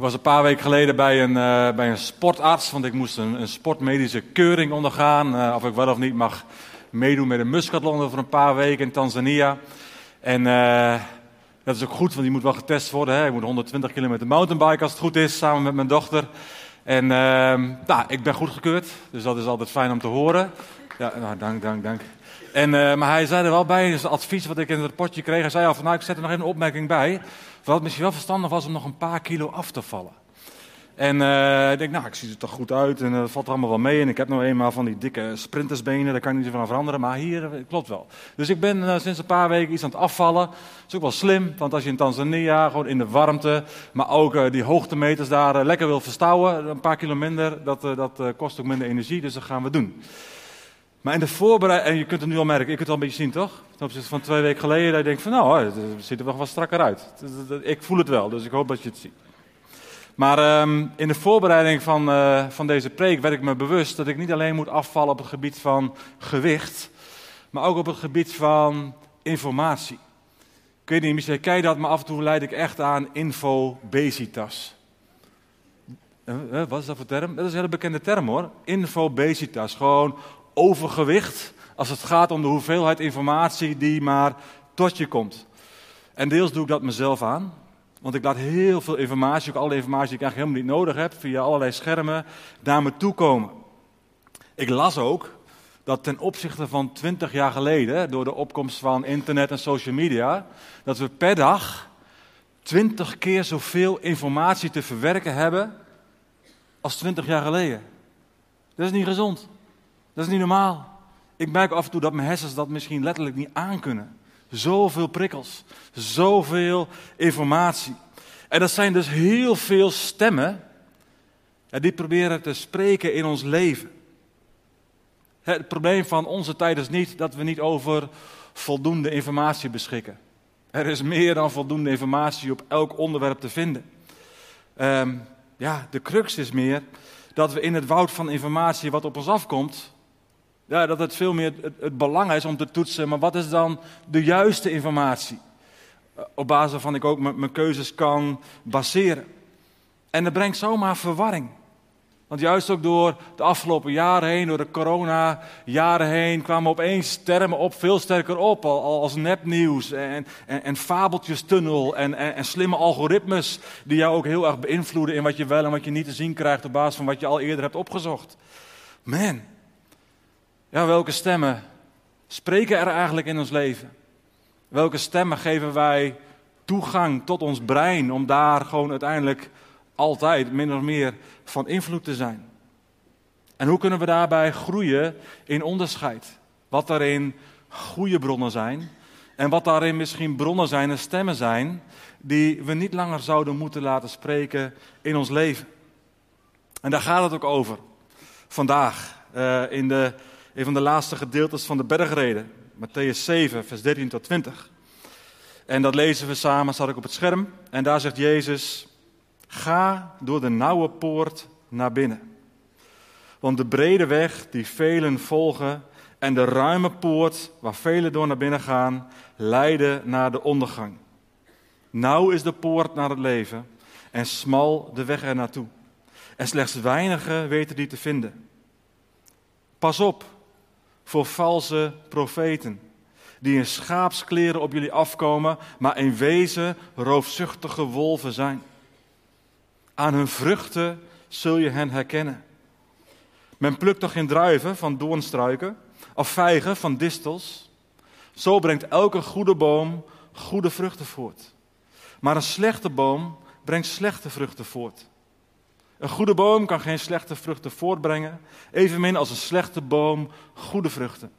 Was een paar weken geleden bij een, uh, bij een sportarts, want ik moest een, een sportmedische keuring ondergaan. Uh, of ik wel of niet mag meedoen met een muskatlon over een paar weken in Tanzania. En uh, dat is ook goed, want die moet wel getest worden. Hè? Ik moet 120 kilometer mountainbiken als het goed is, samen met mijn dochter. En nou, ik ben goedgekeurd, dus dat is altijd fijn om te horen. Ja, nou, dank, dank, dank. En, maar hij zei er wel bij, dus het advies wat ik in het rapportje kreeg, hij zei al van nou, ik zet er nog even een opmerking bij. Wat misschien wel verstandig was om nog een paar kilo af te vallen. En uh, ik denk, nou, ik zie er toch goed uit en dat valt er allemaal wel mee. En ik heb nou eenmaal van die dikke sprintersbenen, daar kan ik niet van veranderen. Maar hier klopt wel. Dus ik ben sinds een paar weken iets aan het afvallen. Dat is ook wel slim, want als je in Tanzania gewoon in de warmte, maar ook die hoogtemeters daar lekker wil verstouwen, een paar kilo minder, dat, dat kost ook minder energie. Dus dat gaan we doen. Maar in de voorbereiding, en je kunt het nu al merken, je kunt het al een beetje zien toch? Ten opzichte van twee weken geleden, dat je denkt van nou, het ziet er wel wat strakker uit. Ik voel het wel, dus ik hoop dat je het ziet. Maar um, in de voorbereiding van, uh, van deze preek werd ik me bewust dat ik niet alleen moet afvallen op het gebied van gewicht, maar ook op het gebied van informatie. Ik weet niet, misschien je dat, maar af en toe leid ik echt aan infobesitas. Uh, wat is dat voor term? Dat is een hele bekende term hoor. Infobesitas. Gewoon overgewicht als het gaat om de hoeveelheid informatie die maar tot je komt. En deels doe ik dat mezelf aan. Want ik laat heel veel informatie, ook alle informatie die ik eigenlijk helemaal niet nodig heb, via allerlei schermen, naar me toe komen. Ik las ook dat ten opzichte van 20 jaar geleden, door de opkomst van internet en social media, dat we per dag 20 keer zoveel informatie te verwerken hebben als 20 jaar geleden. Dat is niet gezond. Dat is niet normaal. Ik merk af en toe dat mijn hersens dat misschien letterlijk niet aankunnen. Zoveel prikkels, zoveel informatie. En dat zijn dus heel veel stemmen die proberen te spreken in ons leven. Het probleem van onze tijd is niet dat we niet over voldoende informatie beschikken. Er is meer dan voldoende informatie op elk onderwerp te vinden. Um, ja, de crux is meer dat we in het woud van informatie wat op ons afkomt, ja, dat het veel meer het, belang is om te toetsen, maar wat is dan de juiste informatie? Eh, op basis waarvan ik ook mijn keuzes kan baseren. En dat brengt zomaar verwarring. Want juist ook door de afgelopen jaren heen, door de corona-jaren heen, kwamen opeens termen op, veel sterker op, al, als nepnieuws en, en, en fabeltjestunnel en, en, en, slimme algoritmes die jou ook heel erg beïnvloeden in wat je wel en wat je niet te zien krijgt op basis van wat je al eerder hebt opgezocht. Man, ja, welke stemmen spreken er eigenlijk in ons leven? Welke stemmen geven wij toegang tot ons brein om daar gewoon uiteindelijk altijd min of meer van invloed te zijn? En hoe kunnen we daarbij groeien in onderscheid? Wat daarin goede bronnen zijn en wat daarin misschien bronnen zijn en stemmen zijn die we niet langer zouden moeten laten spreken in ons leven. En daar gaat het ook over vandaag uh, in de een van de laatste gedeeltes van de bergreden. Matthäus 7, vers 13 tot 20. En dat lezen we samen, staat ik op het scherm. En daar zegt Jezus, ga door de nauwe poort naar binnen. Want de brede weg die velen volgen en de ruime poort waar velen door naar binnen gaan, leiden naar de ondergang. Nauw is de poort naar het leven en smal de weg er naartoe. En slechts weinigen weten die te vinden. Pas op, voor valse profeten. Die in schaapskleren op jullie afkomen, maar in wezen roofzuchtige wolven zijn. Aan hun vruchten zul je hen herkennen. Men plukt toch geen druiven van doornstruiken of vijgen van distels? Zo brengt elke goede boom goede vruchten voort. Maar een slechte boom brengt slechte vruchten voort. Een goede boom kan geen slechte vruchten voortbrengen, evenmin als een slechte boom goede vruchten.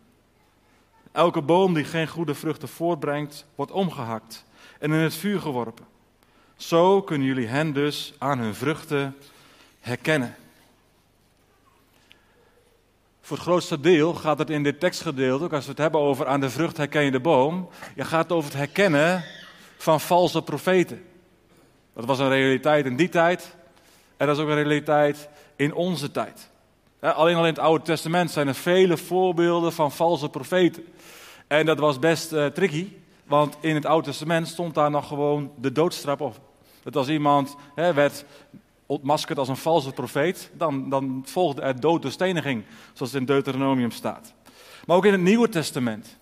Elke boom die geen goede vruchten voortbrengt, wordt omgehakt en in het vuur geworpen. Zo kunnen jullie hen dus aan hun vruchten herkennen. Voor het grootste deel gaat het in dit tekstgedeelte, ook als we het hebben over aan de vrucht herken je de boom, je gaat over het herkennen van valse profeten. Dat was een realiteit in die tijd. En dat is ook een realiteit in onze tijd. Alleen al in het Oude Testament zijn er vele voorbeelden van valse profeten. En dat was best uh, tricky, want in het Oude Testament stond daar nog gewoon de doodstraf op. Dat als iemand hè, werd ontmaskerd als een valse profeet, dan, dan volgde er dood door steniging, zoals het in Deuteronomium staat. Maar ook in het Nieuwe Testament.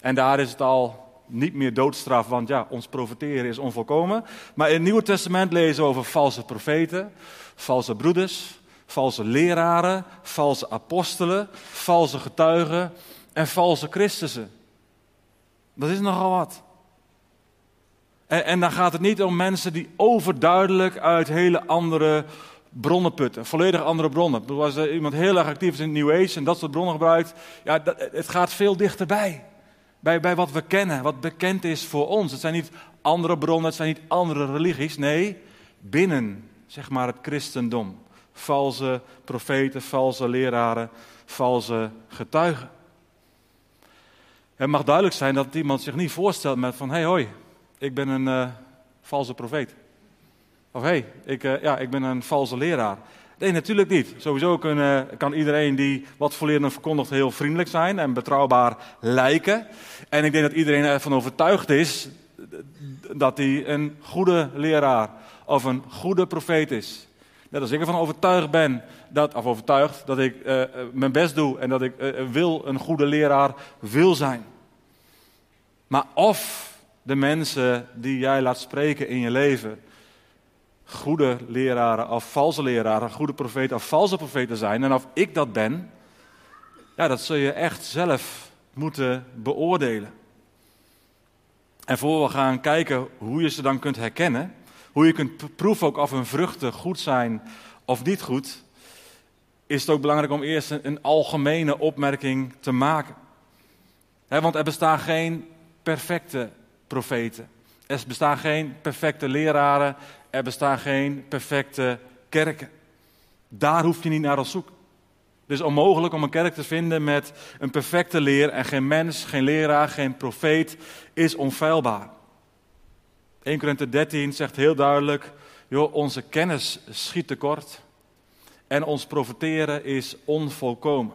En daar is het al niet meer doodstraf, want ja, ons profeteren is onvolkomen. Maar in het Nieuwe Testament lezen we over valse profeten, valse broeders, valse leraren, valse apostelen, valse getuigen en valse Christussen. Dat is nogal wat. En, en dan gaat het niet om mensen die overduidelijk uit hele andere bronnen putten. Volledig andere bronnen. Als iemand heel erg actief is in New Age en dat soort bronnen gebruikt, ja, dat, het gaat veel dichterbij. Bij, bij wat we kennen, wat bekend is voor ons. Het zijn niet andere bronnen, het zijn niet andere religies. Nee, binnen, zeg maar, het christendom. Valse profeten, valse leraren, valse getuigen. Het mag duidelijk zijn dat iemand zich niet voorstelt met van, hé hey, hoi, ik ben een uh, valse profeet. Of hé, hey, ik, uh, ja, ik ben een valse leraar. Nee, natuurlijk niet. Sowieso kunnen, kan iedereen die wat volledig verkondigt heel vriendelijk zijn en betrouwbaar lijken. En ik denk dat iedereen ervan overtuigd is dat hij een goede leraar of een goede profeet is. Net als ik ervan overtuigd ben, dat, of overtuigd dat ik uh, mijn best doe en dat ik wil een goede leraar wil zijn. Maar of de mensen die jij laat spreken in je leven goede leraren of valse leraren, goede profeten of valse profeten zijn. En of ik dat ben, ja, dat zul je echt zelf moeten beoordelen. En voor we gaan kijken hoe je ze dan kunt herkennen, hoe je kunt proeven ook of hun vruchten goed zijn of niet goed, is het ook belangrijk om eerst een, een algemene opmerking te maken. want er bestaan geen perfecte profeten. Er bestaan geen perfecte leraren, er bestaan geen perfecte kerken. Daar hoef je niet naar te zoeken. Het is onmogelijk om een kerk te vinden met een perfecte leer en geen mens, geen leraar, geen profeet is onfeilbaar. 1 Korinther 13 zegt heel duidelijk, joh, onze kennis schiet tekort en ons profeteren is onvolkomen.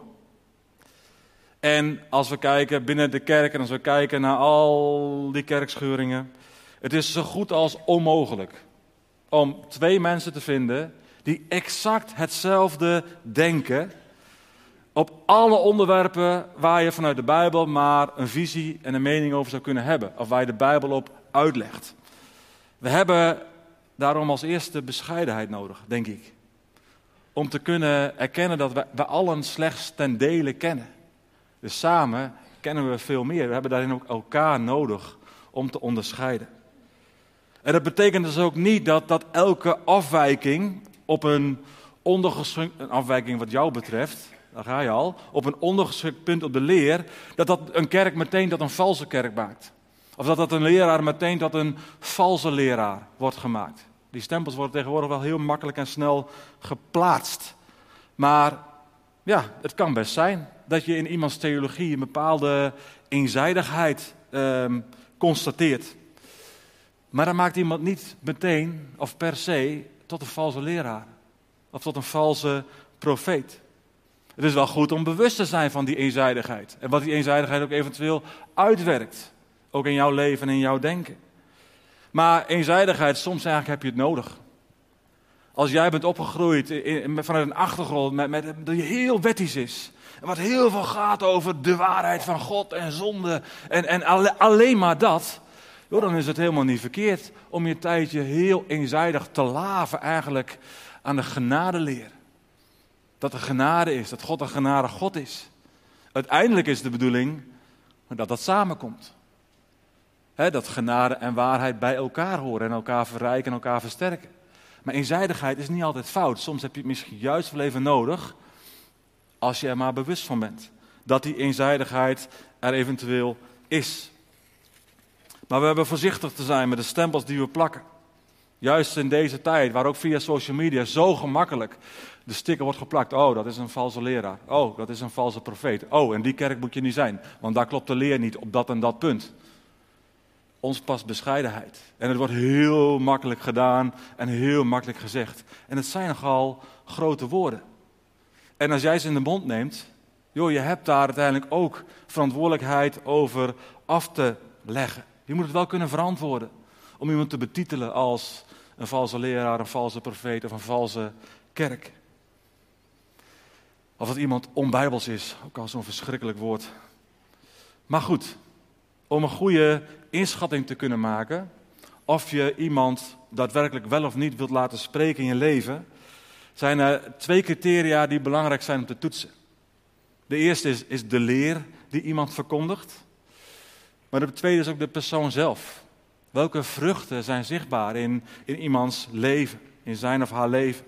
En als we kijken binnen de kerk en als we kijken naar al die kerkscheuringen, het is zo goed als onmogelijk om twee mensen te vinden die exact hetzelfde denken op alle onderwerpen waar je vanuit de Bijbel maar een visie en een mening over zou kunnen hebben, of waar je de Bijbel op uitlegt. We hebben daarom als eerste bescheidenheid nodig, denk ik. Om te kunnen erkennen dat we, we allen slechts ten dele kennen. Dus samen kennen we veel meer. We hebben daarin ook elkaar nodig om te onderscheiden. En dat betekent dus ook niet dat, dat elke afwijking op een ondergeschikt, een afwijking wat jou betreft, daar ga je al, op een ondergeschikt punt op de leer, dat dat een kerk meteen tot een valse kerk maakt. Of dat dat een leraar meteen tot een valse leraar wordt gemaakt. Die stempels worden tegenwoordig wel heel makkelijk en snel geplaatst. Maar ja, het kan best zijn dat je in iemands theologie een bepaalde eenzijdigheid ehm, constateert. Maar dan maakt iemand niet meteen of per se tot een valse leraar of tot een valse profeet. Het is wel goed om bewust te zijn van die eenzijdigheid en wat die eenzijdigheid ook eventueel uitwerkt, ook in jouw leven en in jouw denken. Maar eenzijdigheid, soms eigenlijk heb je het nodig. Als jij bent opgegroeid vanuit een achtergrond met, met, die heel wettisch is. En wat heel veel gaat over de waarheid van God en zonde. En, en alleen maar dat dan is het helemaal niet verkeerd om je tijdje heel eenzijdig te laven eigenlijk aan de genadeleer. Dat er genade is, dat God een genade God is. Uiteindelijk is de bedoeling dat dat samenkomt. dat genade en waarheid bij elkaar horen en elkaar verrijken en elkaar versterken. Maar eenzijdigheid is niet altijd fout. Soms heb je het misschien juist wel even nodig, als je er maar bewust van bent. Dat die eenzijdigheid er eventueel is. Maar we hebben voorzichtig te zijn met de stempels die we plakken. Juist in deze tijd, waar ook via social media zo gemakkelijk de sticker wordt geplakt. Oh, dat is een valse leraar. Oh, dat is een valse profeet. Oh, en die kerk moet je niet zijn, want daar klopt de leer niet op dat en dat punt. Ons past bescheidenheid. En het wordt heel makkelijk gedaan en heel makkelijk gezegd. En het zijn nogal grote woorden. En als jij ze in de mond neemt, joh, je hebt daar uiteindelijk ook verantwoordelijkheid over af te leggen. Je moet het wel kunnen verantwoorden om iemand te betitelen als een valse leraar, een valse profeet of een valse kerk. Of dat iemand onbijbels is, ook al zo'n verschrikkelijk woord. Maar goed, om een goede inschatting te kunnen maken of je iemand daadwerkelijk wel of niet wilt laten spreken in je leven, zijn er twee criteria die belangrijk zijn om te toetsen. De eerste is, is de leer die iemand verkondigt. Maar de tweede is ook de persoon zelf. Welke vruchten zijn zichtbaar in, in iemands leven, in zijn of haar leven?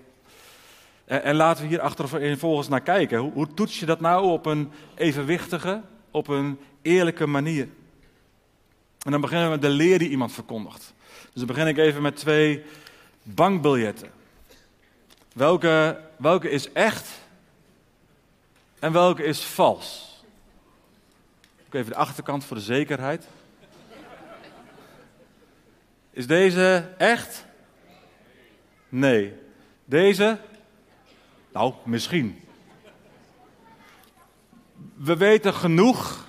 En, en laten we hier achtervolgens naar kijken. Hoe, hoe toets je dat nou op een evenwichtige, op een eerlijke manier? En dan beginnen we met de leer die iemand verkondigt. Dus dan begin ik even met twee bankbiljetten. Welke, welke is echt en welke is vals? Even de achterkant voor de zekerheid. Is deze echt? Nee. Deze? Nou, misschien. We weten genoeg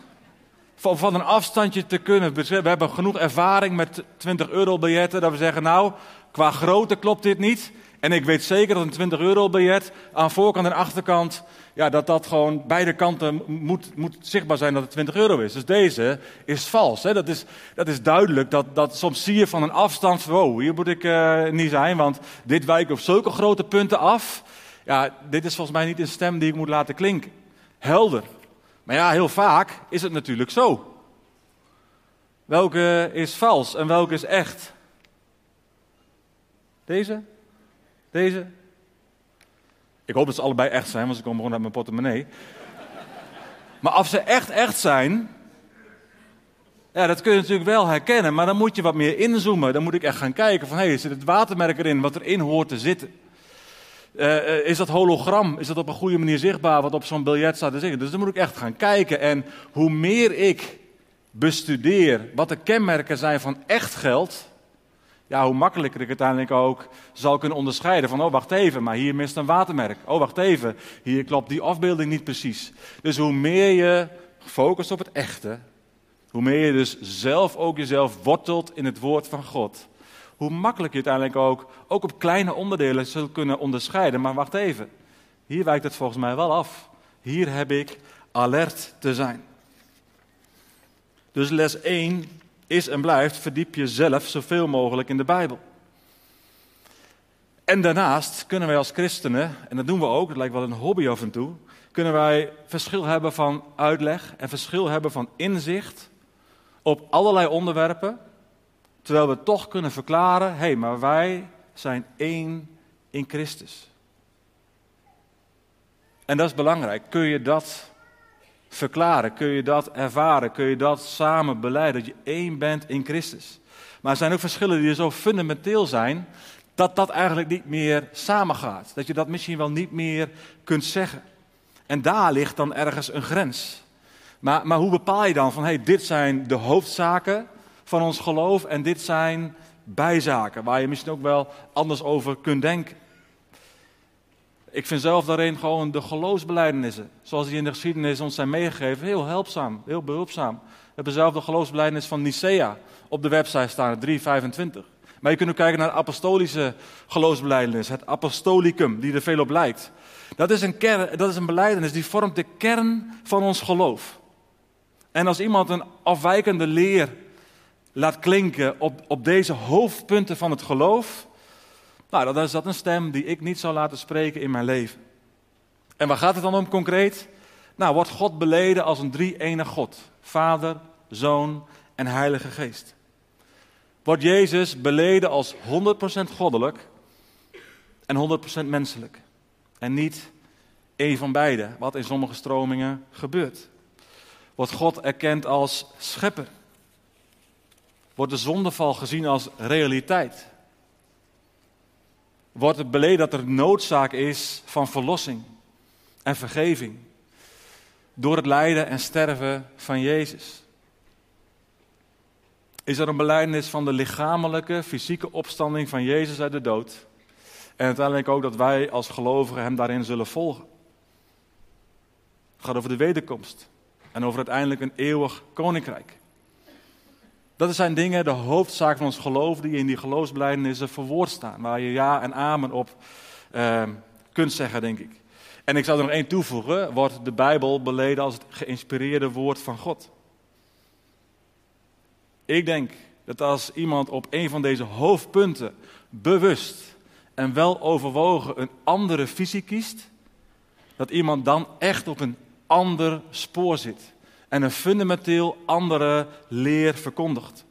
van, van een afstandje te kunnen. We hebben genoeg ervaring met 20 euro biljetten dat we zeggen, nou, qua grootte klopt dit niet. En ik weet zeker dat een 20 euro biljet aan voorkant en achterkant, ja, dat dat gewoon beide kanten moet, moet zichtbaar zijn dat het 20 euro is. Dus deze is vals. Hè? Dat, is, dat is duidelijk. Dat, dat soms zie je van een afstand, wow, hier moet ik uh, niet zijn, want dit wijkt op zulke grote punten af. Ja, dit is volgens mij niet een stem die ik moet laten klinken. Helder. Maar ja, heel vaak is het natuurlijk zo. Welke is vals en welke is echt? Deze? Deze? Ik hoop dat ze allebei echt zijn, want ze komen gewoon uit mijn portemonnee. Maar als ze echt echt zijn, ja, dat kun je natuurlijk wel herkennen, maar dan moet je wat meer inzoomen. Dan moet ik echt gaan kijken van, hé, hey, zit het watermerk erin wat erin hoort te zitten? Uh, is dat hologram, is dat op een goede manier zichtbaar wat op zo'n biljet staat te zeggen? Dus dan moet ik echt gaan kijken. En hoe meer ik bestudeer wat de kenmerken zijn van echt geld, ja, hoe makkelijker ik uiteindelijk ook zal kunnen onderscheiden van, oh wacht even, maar hier mist een watermerk. Oh wacht even, hier klopt die afbeelding niet precies. Dus hoe meer je focust op het echte, hoe meer je dus zelf ook jezelf wortelt in het woord van God, hoe makkelijk je uiteindelijk ook, ook op kleine onderdelen zult kunnen onderscheiden. Maar wacht even, hier wijkt het volgens mij wel af. Hier heb ik alert te zijn. Dus les 1 is en blijft, verdiep jezelf zoveel mogelijk in de Bijbel. En daarnaast kunnen wij als christenen, en dat doen we ook, het lijkt wel een hobby af en toe, kunnen wij verschil hebben van uitleg en verschil hebben van inzicht op allerlei onderwerpen, terwijl we toch kunnen verklaren, hé, hey, maar wij zijn één in Christus. En dat is belangrijk. Kun je dat verklaren? Kun je dat ervaren? Kun je dat samen beleiden? Dat je één bent in Christus. Maar er zijn ook verschillen die zo fundamenteel zijn dat dat eigenlijk niet meer samengaat. Dat je dat misschien wel niet meer kunt zeggen. En daar ligt dan ergens een grens. Maar, maar hoe bepaal je dan van, hey, dit zijn de hoofdzaken van ons geloof en dit zijn bijzaken waar je misschien ook wel anders over kunt denken? Ik vind zelf daarin gewoon de geloofsbelijdenissen, zoals die in de geschiedenis ons zijn meegegeven, heel helpzaam, heel behulpzaam. We hebben zelf de geloofsbelijdenis van Nicea op de website staan, 325. Maar je kunt ook kijken naar de apostolische geloofsbelijdenis, het apostolicum, die er veel op lijkt. Dat is een, kern, dat is een beleidenis die vormt de kern van ons geloof. En als iemand een afwijkende leer laat klinken op, op deze hoofdpunten van het geloof, nou, dan is dat een stem die ik niet zou laten spreken in mijn leven. En waar gaat het dan om concreet? Nou, wordt God beleden als een drie-enig God. Vader, Zoon en Heilige Geest. Wordt Jezus beleden als 100% goddelijk en 100% menselijk. En niet één van beide, wat in sommige stromingen gebeurt. Wordt God erkend als schepper. Wordt de zondeval gezien als realiteit wordt het beleden dat er noodzaak is van verlossing en vergeving. Door het lijden en sterven van Jezus. Is er een belijdenis van de lichamelijke, fysieke opstanding van Jezus uit de dood. En uiteindelijk ook dat wij als gelovigen Hem daarin zullen volgen. Het gaat over de wederkomst. En over uiteindelijk een eeuwig koninkrijk. Dat zijn dingen, de hoofdzaak van ons geloof, die in die geloofsbelijdenissen verwoord staan. Waar je ja en amen op uh, kunt zeggen, denk ik. En ik zou er nog één toevoegen, wordt de Bijbel beleden als het geïnspireerde woord van God. Ik denk dat als iemand op een van deze hoofdpunten bewust en wel overwogen een andere visie kiest, dat iemand dan echt op een ander spoor zit en een fundamenteel andere leer verkondigt.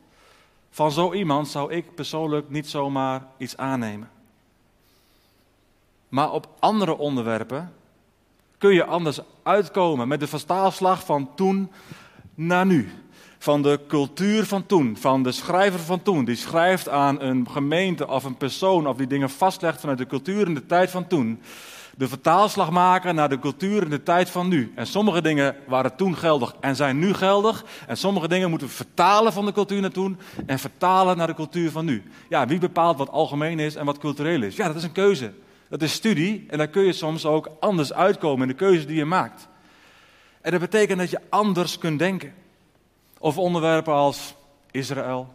Van zo iemand zou ik persoonlijk niet zomaar iets aannemen. Maar op andere onderwerpen kun je anders uitkomen met de verstaalslag van toen naar nu. Van de cultuur van toen, van de schrijver van toen, die schrijft aan een gemeente of een persoon of die dingen vastlegt vanuit de cultuur en de tijd van toen de vertaalslag maken naar de cultuur en de tijd van nu. En sommige dingen waren toen geldig en zijn nu geldig. En sommige dingen moeten we vertalen van de cultuur naar toen en vertalen naar de cultuur van nu. Ja, wie bepaalt wat algemeen is en wat cultureel is? Ja, dat is een keuze. Dat is studie en daar kun je soms ook anders uitkomen in de keuze die je maakt. En dat betekent dat je anders kunt denken. Over onderwerpen als Israël,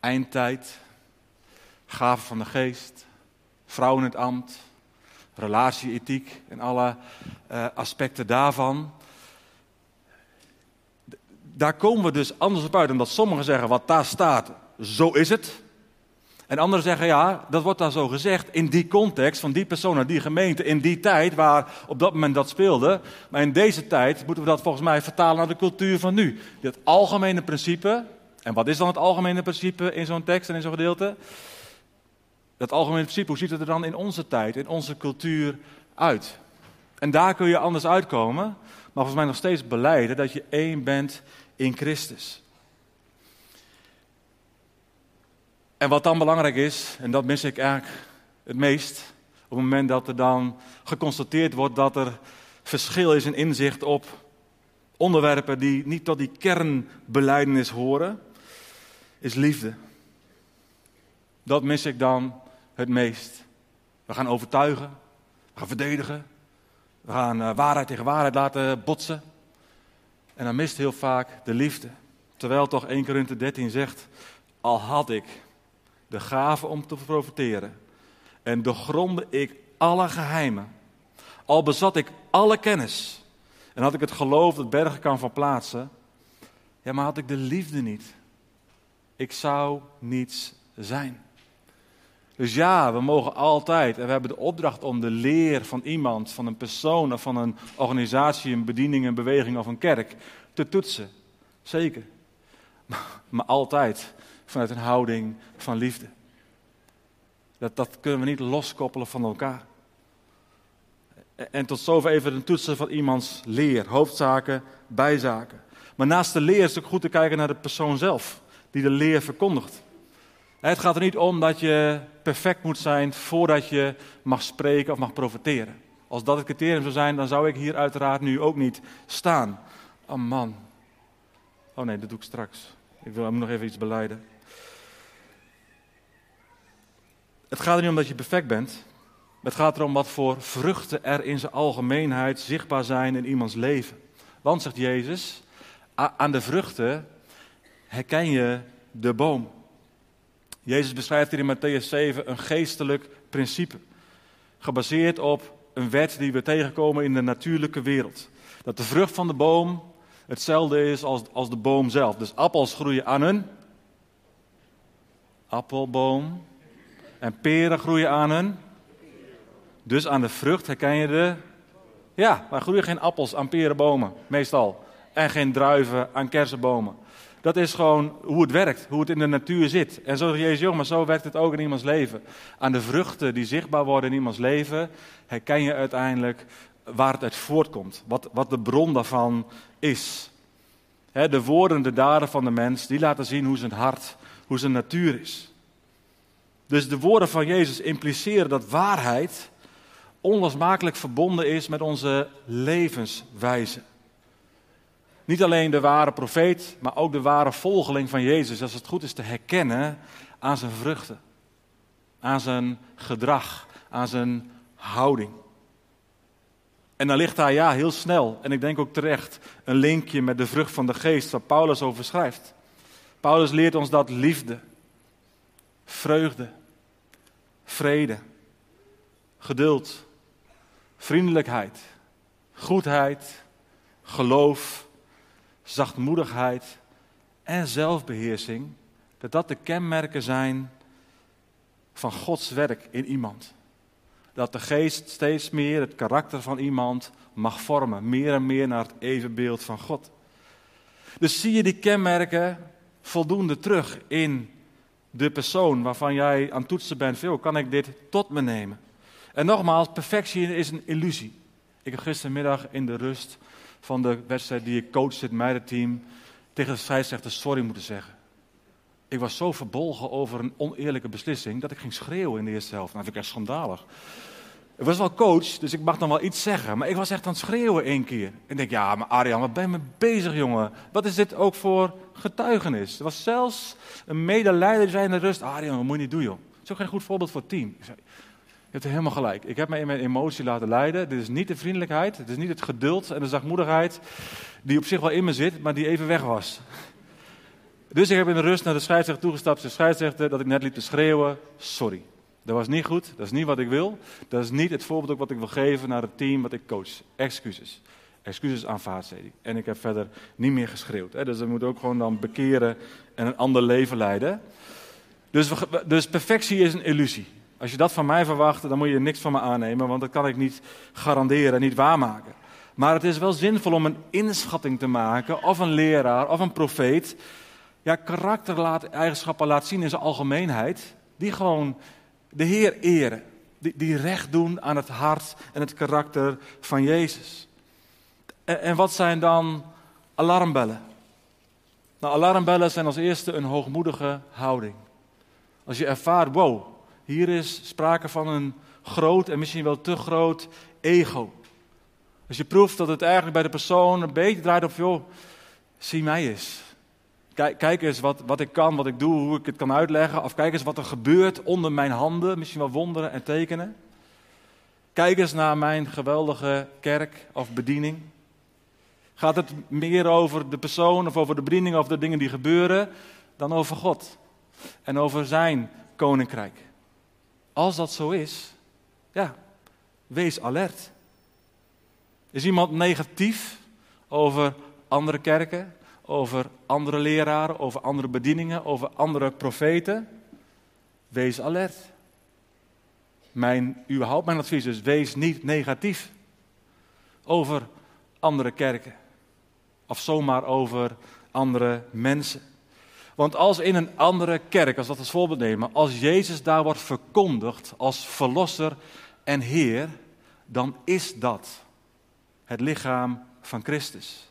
eindtijd, gaven van de geest, vrouwen in het ambt, relatieethiek en alle uh, aspecten daarvan. Daar komen we dus anders op uit, omdat sommigen zeggen wat daar staat, zo is het. En anderen zeggen ja, dat wordt daar zo gezegd in die context van die persoon, die gemeente, in die tijd waar op dat moment dat speelde. Maar in deze tijd moeten we dat volgens mij vertalen naar de cultuur van nu. Het algemene principe, en wat is dan het algemene principe in zo'n tekst en in zo'n gedeelte? Dat algemene principe, hoe ziet het er dan in onze tijd, in onze cultuur uit? En daar kun je anders uitkomen, maar volgens mij nog steeds beleiden dat je één bent in Christus. En wat dan belangrijk is, en dat mis ik eigenlijk het meest, op het moment dat er dan geconstateerd wordt dat er verschil is in inzicht op onderwerpen die niet tot die kernbeleidenis horen, is liefde. Dat mis ik dan het meest. We gaan overtuigen, we gaan verdedigen, we gaan uh, waarheid tegen waarheid laten botsen. En dan mist heel vaak de liefde. Terwijl toch 1 Korinthe 13 zegt, al had ik de gave om te profiteren en doorgronde ik alle geheimen, al bezat ik alle kennis en had ik het geloof dat bergen kan verplaatsen, ja, maar had ik de liefde niet, ik zou niets zijn. Dus ja, we mogen altijd, en we hebben de opdracht om de leer van iemand, van een persoon of van een organisatie, een bediening, een beweging of een kerk te toetsen. Zeker. Maar, maar altijd vanuit een houding van liefde. Dat, dat kunnen we niet loskoppelen van elkaar. En tot zover even een toetsen van iemands leer, hoofdzaken, bijzaken. Maar naast de leer is het ook goed te kijken naar de persoon zelf, die de leer verkondigt. Het gaat er niet om dat je perfect moet zijn voordat je mag spreken of mag profiteren. Als dat het criterium zou zijn, dan zou ik hier uiteraard nu ook niet staan. Oh man. Oh nee, dat doe ik straks. Ik wil hem nog even iets beleiden. Het gaat er niet om dat je perfect bent. Het gaat erom wat voor vruchten er in zijn algemeenheid zichtbaar zijn in iemands leven. Want, zegt Jezus, aan de vruchten herken je de boom. Jezus beschrijft hier in Matthäus 7 een geestelijk principe. Gebaseerd op een wet die we tegenkomen in de natuurlijke wereld. Dat de vrucht van de boom hetzelfde is als, als de boom zelf. Dus appels groeien aan een appelboom. En peren groeien aan een. Dus aan de vrucht herken je de. Ja, maar groeien geen appels aan perenbomen, meestal. En geen druiven aan kersenbomen. Dat is gewoon hoe het werkt, hoe het in de natuur zit. En zo Jezus, joh, maar zo werkt het ook in iemands leven. Aan de vruchten die zichtbaar worden in iemands leven, herken je uiteindelijk waar het uit voortkomt. Wat, wat de bron daarvan is. de woorden, de daden van de mens, die laten zien hoe zijn hart, hoe zijn natuur is. Dus de woorden van Jezus impliceren dat waarheid onlosmakelijk verbonden is met onze levenswijze. Niet alleen de ware profeet, maar ook de ware volgeling van Jezus, als het goed is te herkennen aan zijn vruchten, aan zijn gedrag, aan zijn houding. En dan ligt daar ja heel snel, en ik denk ook terecht, een linkje met de vrucht van de geest, waar Paulus over schrijft. Paulus leert ons dat liefde, vreugde, vrede, geduld, vriendelijkheid, goedheid, geloof, zachtmoedigheid en zelfbeheersing, dat dat de kenmerken zijn van Gods werk in iemand. Dat de geest steeds meer het karakter van iemand mag vormen, meer en meer naar het evenbeeld van God. Dus zie je die kenmerken voldoende terug in de persoon waarvan jij aan toetsen bent. Veel kan ik dit tot me nemen? En nogmaals, perfectie is een illusie. Ik heb gistermiddag in de rust van de wedstrijd die ik coach, het meidenteam, tegen de scheidsrechter sorry moeten zeggen. Ik was zo verbolgen over een oneerlijke beslissing dat ik ging schreeuwen in de eerste helft. Nou, dat vind ik echt schandalig. Ik was wel coach, dus ik mag dan wel iets zeggen. Maar ik was echt aan het schreeuwen één keer. En ik denk, ja, maar Arjan, wat ben je mee bezig, jongen? Wat is dit ook voor getuigenis? Er was zelfs een medeleider die zei in de rust, Arjan, wat moet je niet doen, joh? Dat is ook geen goed voorbeeld voor het team. Je hebt helemaal gelijk. Ik heb me in mijn emotie laten leiden. Dit is niet de vriendelijkheid, het is niet het geduld en de zachtmoedigheid die op zich wel in me zit, maar die even weg was. Dus ik heb in de rust naar de scheidsrechter toegestapt. De scheidsrechter dat ik net liep te schreeuwen, sorry. Dat was niet goed, dat is niet wat ik wil. Dat is niet het voorbeeld ook wat ik wil geven naar het team wat ik coach. Excuses. Excuses aanvaard, zei. En ik heb verder niet meer geschreeuwd. Dus we moeten ook gewoon dan bekeren en een ander leven leiden. Dus, dus perfectie is een illusie. Als je dat van mij verwacht, dan moet je niks van me aannemen, want dat kan ik niet garanderen, niet waarmaken. Maar het is wel zinvol om een inschatting te maken, of een leraar, of een profeet, ja, karaktereigenschappen laat zien in zijn algemeenheid, die gewoon de Heer eren. Die, die recht doen aan het hart en het karakter van Jezus. En, en wat zijn dan alarmbellen? Nou, alarmbellen zijn als eerste een hoogmoedige houding. Als je ervaart, wow, hier is sprake van een groot en misschien wel te groot ego. Als je proeft dat het eigenlijk bij de persoon een beetje draait op, joh, zie mij eens. Kijk, eens wat, wat ik kan, wat ik doe, hoe ik het kan uitleggen. Of kijk eens wat er gebeurt onder mijn handen, misschien wel wonderen en tekenen. Kijk eens naar mijn geweldige kerk of bediening. Gaat het meer over de persoon of over de bediening of de dingen die gebeuren dan over God en over zijn koninkrijk? Als dat zo is, ja, wees alert. Is iemand negatief over andere kerken, over andere leraren, over andere bedieningen, over andere profeten? Wees alert. Mijn, überhaupt mijn advies is, wees niet negatief over andere kerken. Of zomaar over andere mensen. Want als in een andere kerk, als dat als voorbeeld nemen, als Jezus daar wordt verkondigd als verlosser en Heer, dan is dat het lichaam van Christus.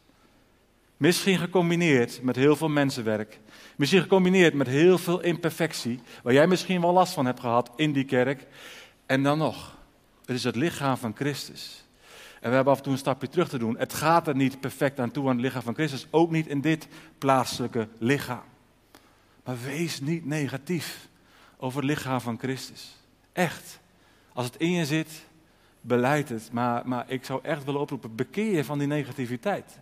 Misschien gecombineerd met heel veel mensenwerk. Misschien gecombineerd met heel veel imperfectie, waar jij misschien wel last van hebt gehad in die kerk. En dan nog, het is het lichaam van Christus. En we hebben af en toe een stapje terug te doen. Het gaat er niet perfect aan toe aan het lichaam van Christus, ook niet in dit plaatselijke lichaam. Maar wees niet negatief over het lichaam van Christus. Echt. Als het in je zit, beleid het. Maar, maar ik zou echt willen oproepen, bekeer je van die negativiteit.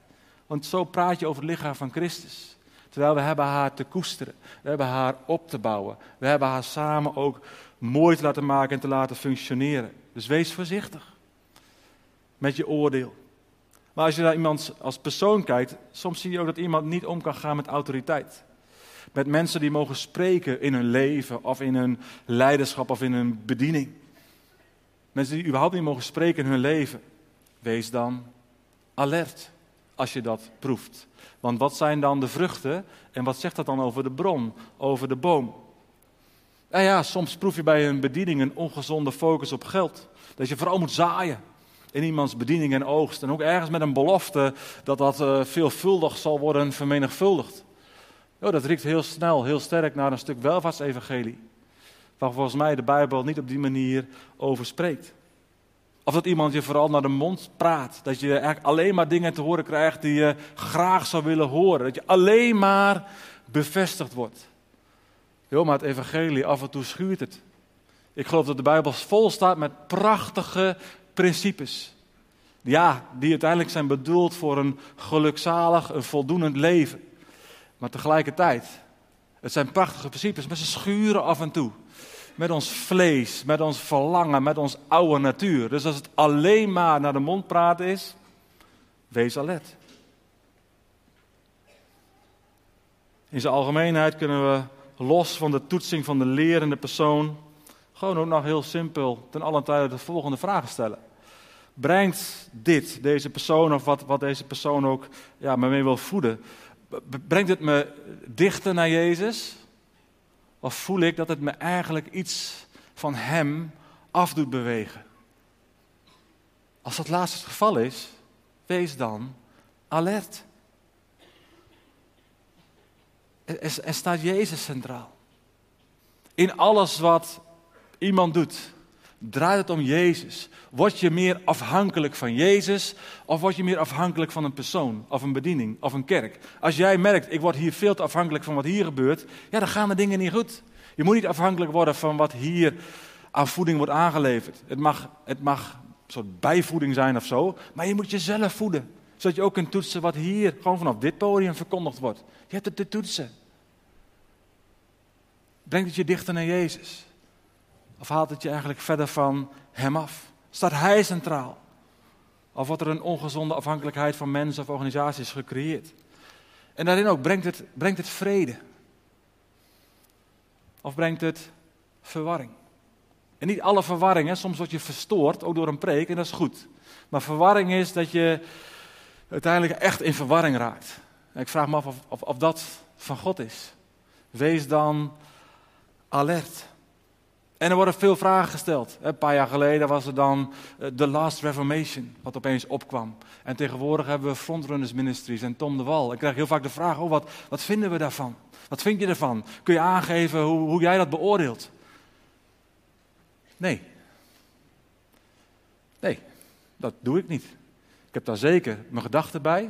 Want zo praat je over het lichaam van Christus. Terwijl we hebben haar te koesteren. We hebben haar op te bouwen. We hebben haar samen ook mooi te laten maken en te laten functioneren. Dus wees voorzichtig met je oordeel. Maar als je naar iemand als persoon kijkt, soms zie je ook dat iemand niet om kan gaan met autoriteit. Met mensen die mogen spreken in hun leven of in hun leiderschap of in hun bediening. Mensen die überhaupt niet mogen spreken in hun leven. Wees dan alert als je dat proeft. Want wat zijn dan de vruchten en wat zegt dat dan over de bron, over de boom? Nou ja, soms proef je bij een bediening een ongezonde focus op geld. Dat je vooral moet zaaien in iemands bediening en oogst. En ook ergens met een belofte dat dat uh, veelvuldig zal worden vermenigvuldigd. Oh, dat riekt heel snel, heel sterk naar een stuk welvaartsevangelie. Waar volgens mij de Bijbel niet op die manier over spreekt. Of dat iemand je vooral naar de mond praat. Dat je eigenlijk alleen maar dingen te horen krijgt die je graag zou willen horen. Dat je alleen maar bevestigd wordt. Jo, maar het evangelie, af en toe schuurt het. Ik geloof dat de Bijbel vol staat met prachtige principes. Ja, die uiteindelijk zijn bedoeld voor een gelukzalig, een voldoend leven. Maar tegelijkertijd Het zijn prachtige principes, maar ze schuren af en toe. Met ons vlees, met ons verlangen, met ons oude natuur. Dus als het alleen maar naar de mond praten is, wees alert. In zijn algemeenheid kunnen we los van de toetsing van de lerende persoon gewoon ook nog heel simpel ten allen tijde de volgende vragen stellen. Brengt dit, deze persoon of wat, wat deze persoon ook ja, me mee wil voeden, brengt het me dichter naar Jezus? Of voel ik dat het me eigenlijk iets van Hem af doet bewegen? Als dat laatste het geval is, wees dan alert. Er, staat Jezus centraal. In alles wat iemand doet, draait het om Jezus. Word je meer afhankelijk van Jezus of word je meer afhankelijk van een persoon of een bediening of een kerk? Als jij merkt, ik word hier veel te afhankelijk van wat hier gebeurt, ja, dan gaan de dingen niet goed. Je moet niet afhankelijk worden van wat hier aan voeding wordt aangeleverd. Het mag, het mag een soort bijvoeding zijn of zo, maar je moet jezelf voeden. Zodat je ook kunt toetsen wat hier gewoon vanaf dit podium verkondigd wordt. Je hebt het te toetsen. Brengt het je dichter naar Jezus? Of haalt het je eigenlijk verder van Hem af? Staat Hij centraal? Of wordt er een ongezonde afhankelijkheid van mensen of organisaties gecreëerd? En daarin ook, brengt het, brengt het vrede? Of brengt het verwarring? En niet alle verwarring, hè. soms word je verstoord, ook door een preek, en dat is goed. Maar verwarring is dat je uiteindelijk echt in verwarring raakt. En ik vraag me af of, of, of dat van God is. Wees dan alert. En er worden veel vragen gesteld. Een paar jaar geleden was er dan eh, The Last Reformation, wat opeens opkwam. En tegenwoordig hebben we Frontrunners Ministries en Tom de Wal. Ik krijg heel vaak de vraag, oh, wat, wat vinden we daarvan? Wat vind je ervan? Kun je aangeven hoe, hoe jij dat beoordeelt? Nee. Nee, dat doe ik niet. Ik heb daar zeker mijn gedachten bij.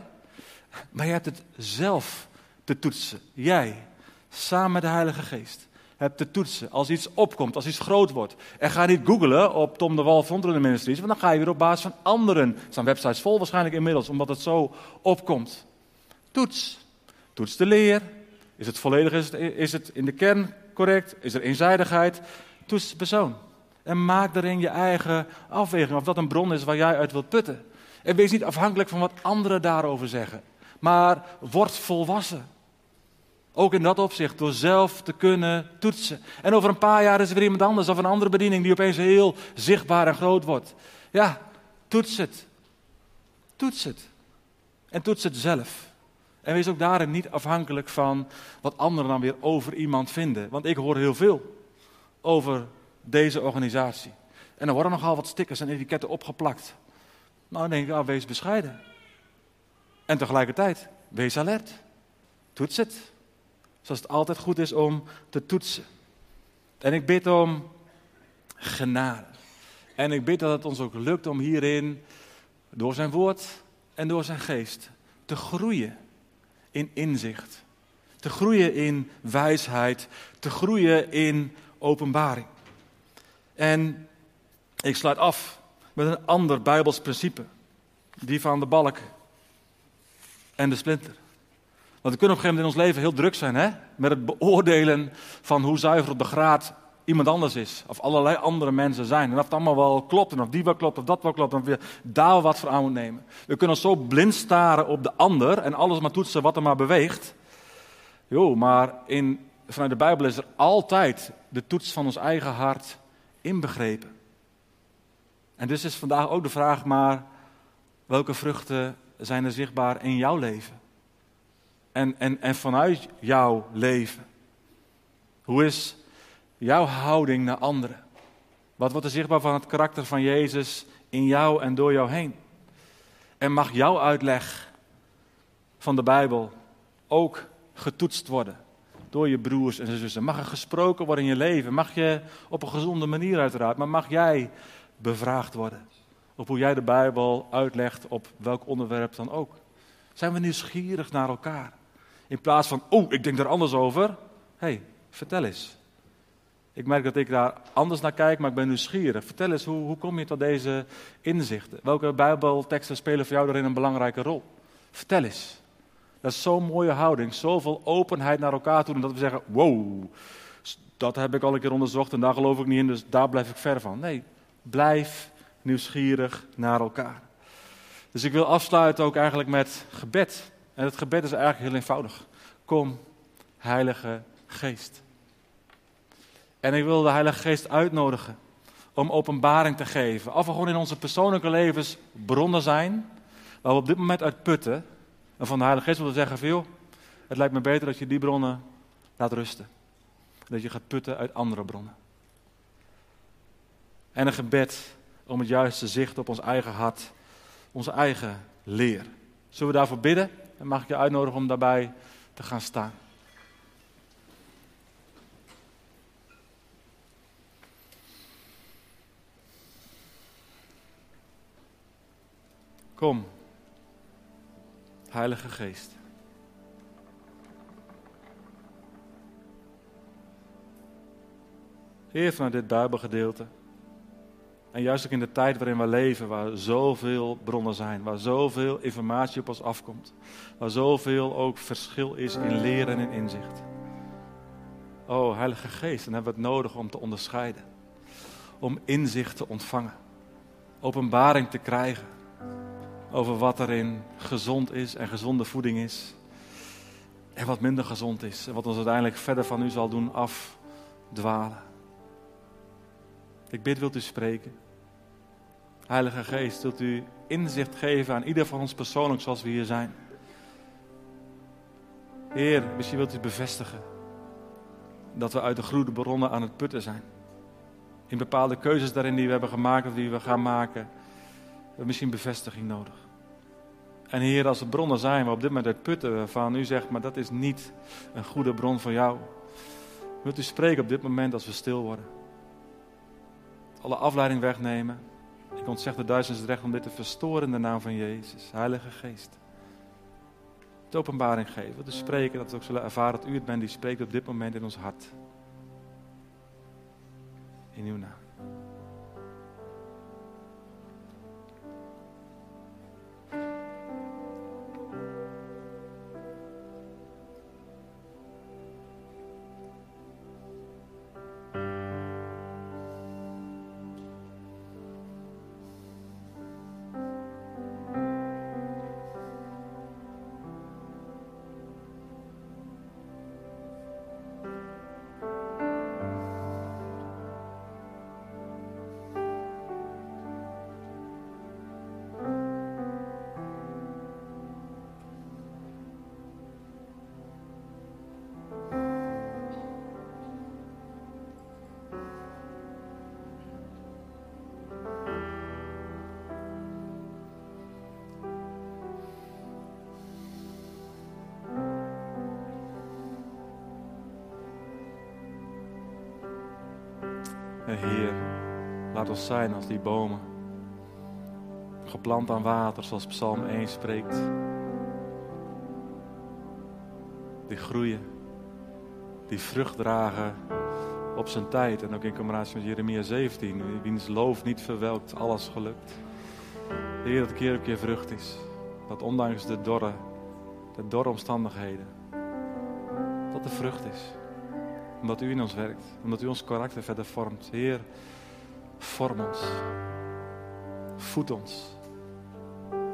Maar je hebt het zelf te toetsen. Jij, samen met de Heilige Geest hebt te toetsen. Als iets opkomt, als iets groot wordt. En ga niet googlen op Tom de Wal Frontrunners Ministries, want dan ga je weer op basis van anderen. Er staan websites vol waarschijnlijk inmiddels, omdat het zo opkomt. Toets. Toets de leer. Is het volledig, is het, is het in de kern correct? Is er eenzijdigheid? Toets de persoon. En maak daarin je eigen afweging of dat een bron is waar jij uit wilt putten. En wees niet afhankelijk van wat anderen daarover zeggen. Maar word volwassen. Ook in dat opzicht, door zelf te kunnen toetsen. En over een paar jaar is er weer iemand anders of een andere bediening die opeens heel zichtbaar en groot wordt. Ja, toets het. Toets het. En toets het zelf. En wees ook daarin niet afhankelijk van wat anderen dan weer over iemand vinden. Want ik hoor heel veel over deze organisatie. En er worden nogal wat stickers en etiketten opgeplakt. Nou, dan denk ik, ah, wees bescheiden. En tegelijkertijd, wees alert. Toets het. Zoals het altijd goed is om te toetsen. En ik bid om genade. En ik bid dat het ons ook lukt om hierin, door zijn woord en door zijn geest, te groeien in inzicht. Te groeien in wijsheid. Te groeien in openbaring. En ik sluit af met een ander Bijbels principe. Die van de balk en de splinter. Want we kunnen op een gegeven moment in ons leven heel druk zijn hè? met het beoordelen van hoe zuiver op de graad iemand anders is. Of allerlei andere mensen zijn. En of het allemaal wel klopt. En of die wel klopt. Of dat wel klopt. En of we daar wat voor aan moeten nemen. We kunnen zo blind staren op de ander. En alles maar toetsen wat er maar beweegt. Jo, maar in, vanuit de Bijbel is er altijd de toets van ons eigen hart inbegrepen. En dus is vandaag ook de vraag maar. Welke vruchten zijn er zichtbaar in jouw leven? En, en, en vanuit jouw leven? Hoe is jouw houding naar anderen? Wat wordt er zichtbaar van het karakter van Jezus in jou en door jou heen? En mag jouw uitleg van de Bijbel ook getoetst worden door je broers en zussen? Mag er gesproken worden in je leven? Mag je op een gezonde manier uiteraard, maar mag jij bevraagd worden op hoe jij de Bijbel uitlegt op welk onderwerp dan ook? Zijn we nieuwsgierig naar elkaar? In plaats van, oh, ik denk er anders over. Hé, hey, vertel eens. Ik merk dat ik daar anders naar kijk, maar ik ben nieuwsgierig. Vertel eens, hoe, hoe kom je tot deze inzichten? Welke Bijbelteksten spelen voor jou daarin een belangrijke rol? Vertel eens. Dat is zo'n mooie houding, zoveel openheid naar elkaar toe. En dat we zeggen, wow, dat heb ik al een keer onderzocht en daar geloof ik niet in, dus daar blijf ik ver van. Nee, blijf nieuwsgierig naar elkaar. Dus ik wil afsluiten ook eigenlijk met gebed. En het gebed is eigenlijk heel eenvoudig. Kom, Heilige Geest. En ik wil de Heilige Geest uitnodigen om openbaring te geven. Of we gewoon in onze persoonlijke levens bronnen zijn, waar we op dit moment uit putten. En van de Heilige Geest willen zeggen, veel, het lijkt me beter dat je die bronnen laat rusten. Dat je gaat putten uit andere bronnen. En een gebed om het juiste zicht op ons eigen hart, onze eigen leer. Zullen we daarvoor bidden? En mag ik je uitnodigen om daarbij te gaan staan. Kom, Heilige Geest. Heer, vanuit dit Bijbelgedeelte. En juist ook in de tijd waarin we leven, waar zoveel bronnen zijn, waar zoveel informatie op ons afkomt, waar zoveel ook verschil is in leren en in inzicht. O, Heilige Geest, dan hebben we het nodig om te onderscheiden, om inzicht te ontvangen, openbaring te krijgen over wat erin gezond is en gezonde voeding is. En wat minder gezond is. En wat ons uiteindelijk verder van u zal doen afdwalen. Ik bid, wilt u spreken? Heilige Geest, wilt u inzicht geven aan ieder van ons persoonlijk zoals we hier zijn? Heer, misschien wilt u bevestigen dat we uit de groene bronnen aan het putten zijn. In bepaalde keuzes daarin die we hebben gemaakt of die we gaan maken we misschien bevestiging nodig. En Heer, als er bronnen zijn waar op dit moment uit putten waarvan u zegt, maar dat is niet een goede bron van jou. Wilt u spreken op dit moment als we stil worden? Alle afleiding wegnemen. Ik ontzeg de duizend recht om dit te verstoren in de naam van Jezus. Heilige Geest. De openbaring geven. U spreken dat we ook zullen ervaren dat u het bent die spreekt op dit moment in ons hart. In uw naam. Heer, laat ons zijn als die bomen. Geplant aan water, zoals Psalm 1 spreekt. Die groeien, die vrucht dragen op zijn tijd. En ook in combinatie met Jeremia 17, wiens loof niet verwelkt, alles gelukt. Heer, dat keer op keer vrucht is. Dat ondanks de dorre, de dorre omstandigheden, dat de vrucht is omdat u in ons werkt. Omdat u ons karakter verder vormt. Heer, vorm ons. Voed ons.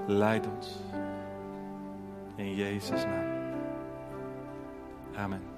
Leid ons. In Jezus' naam. Amen.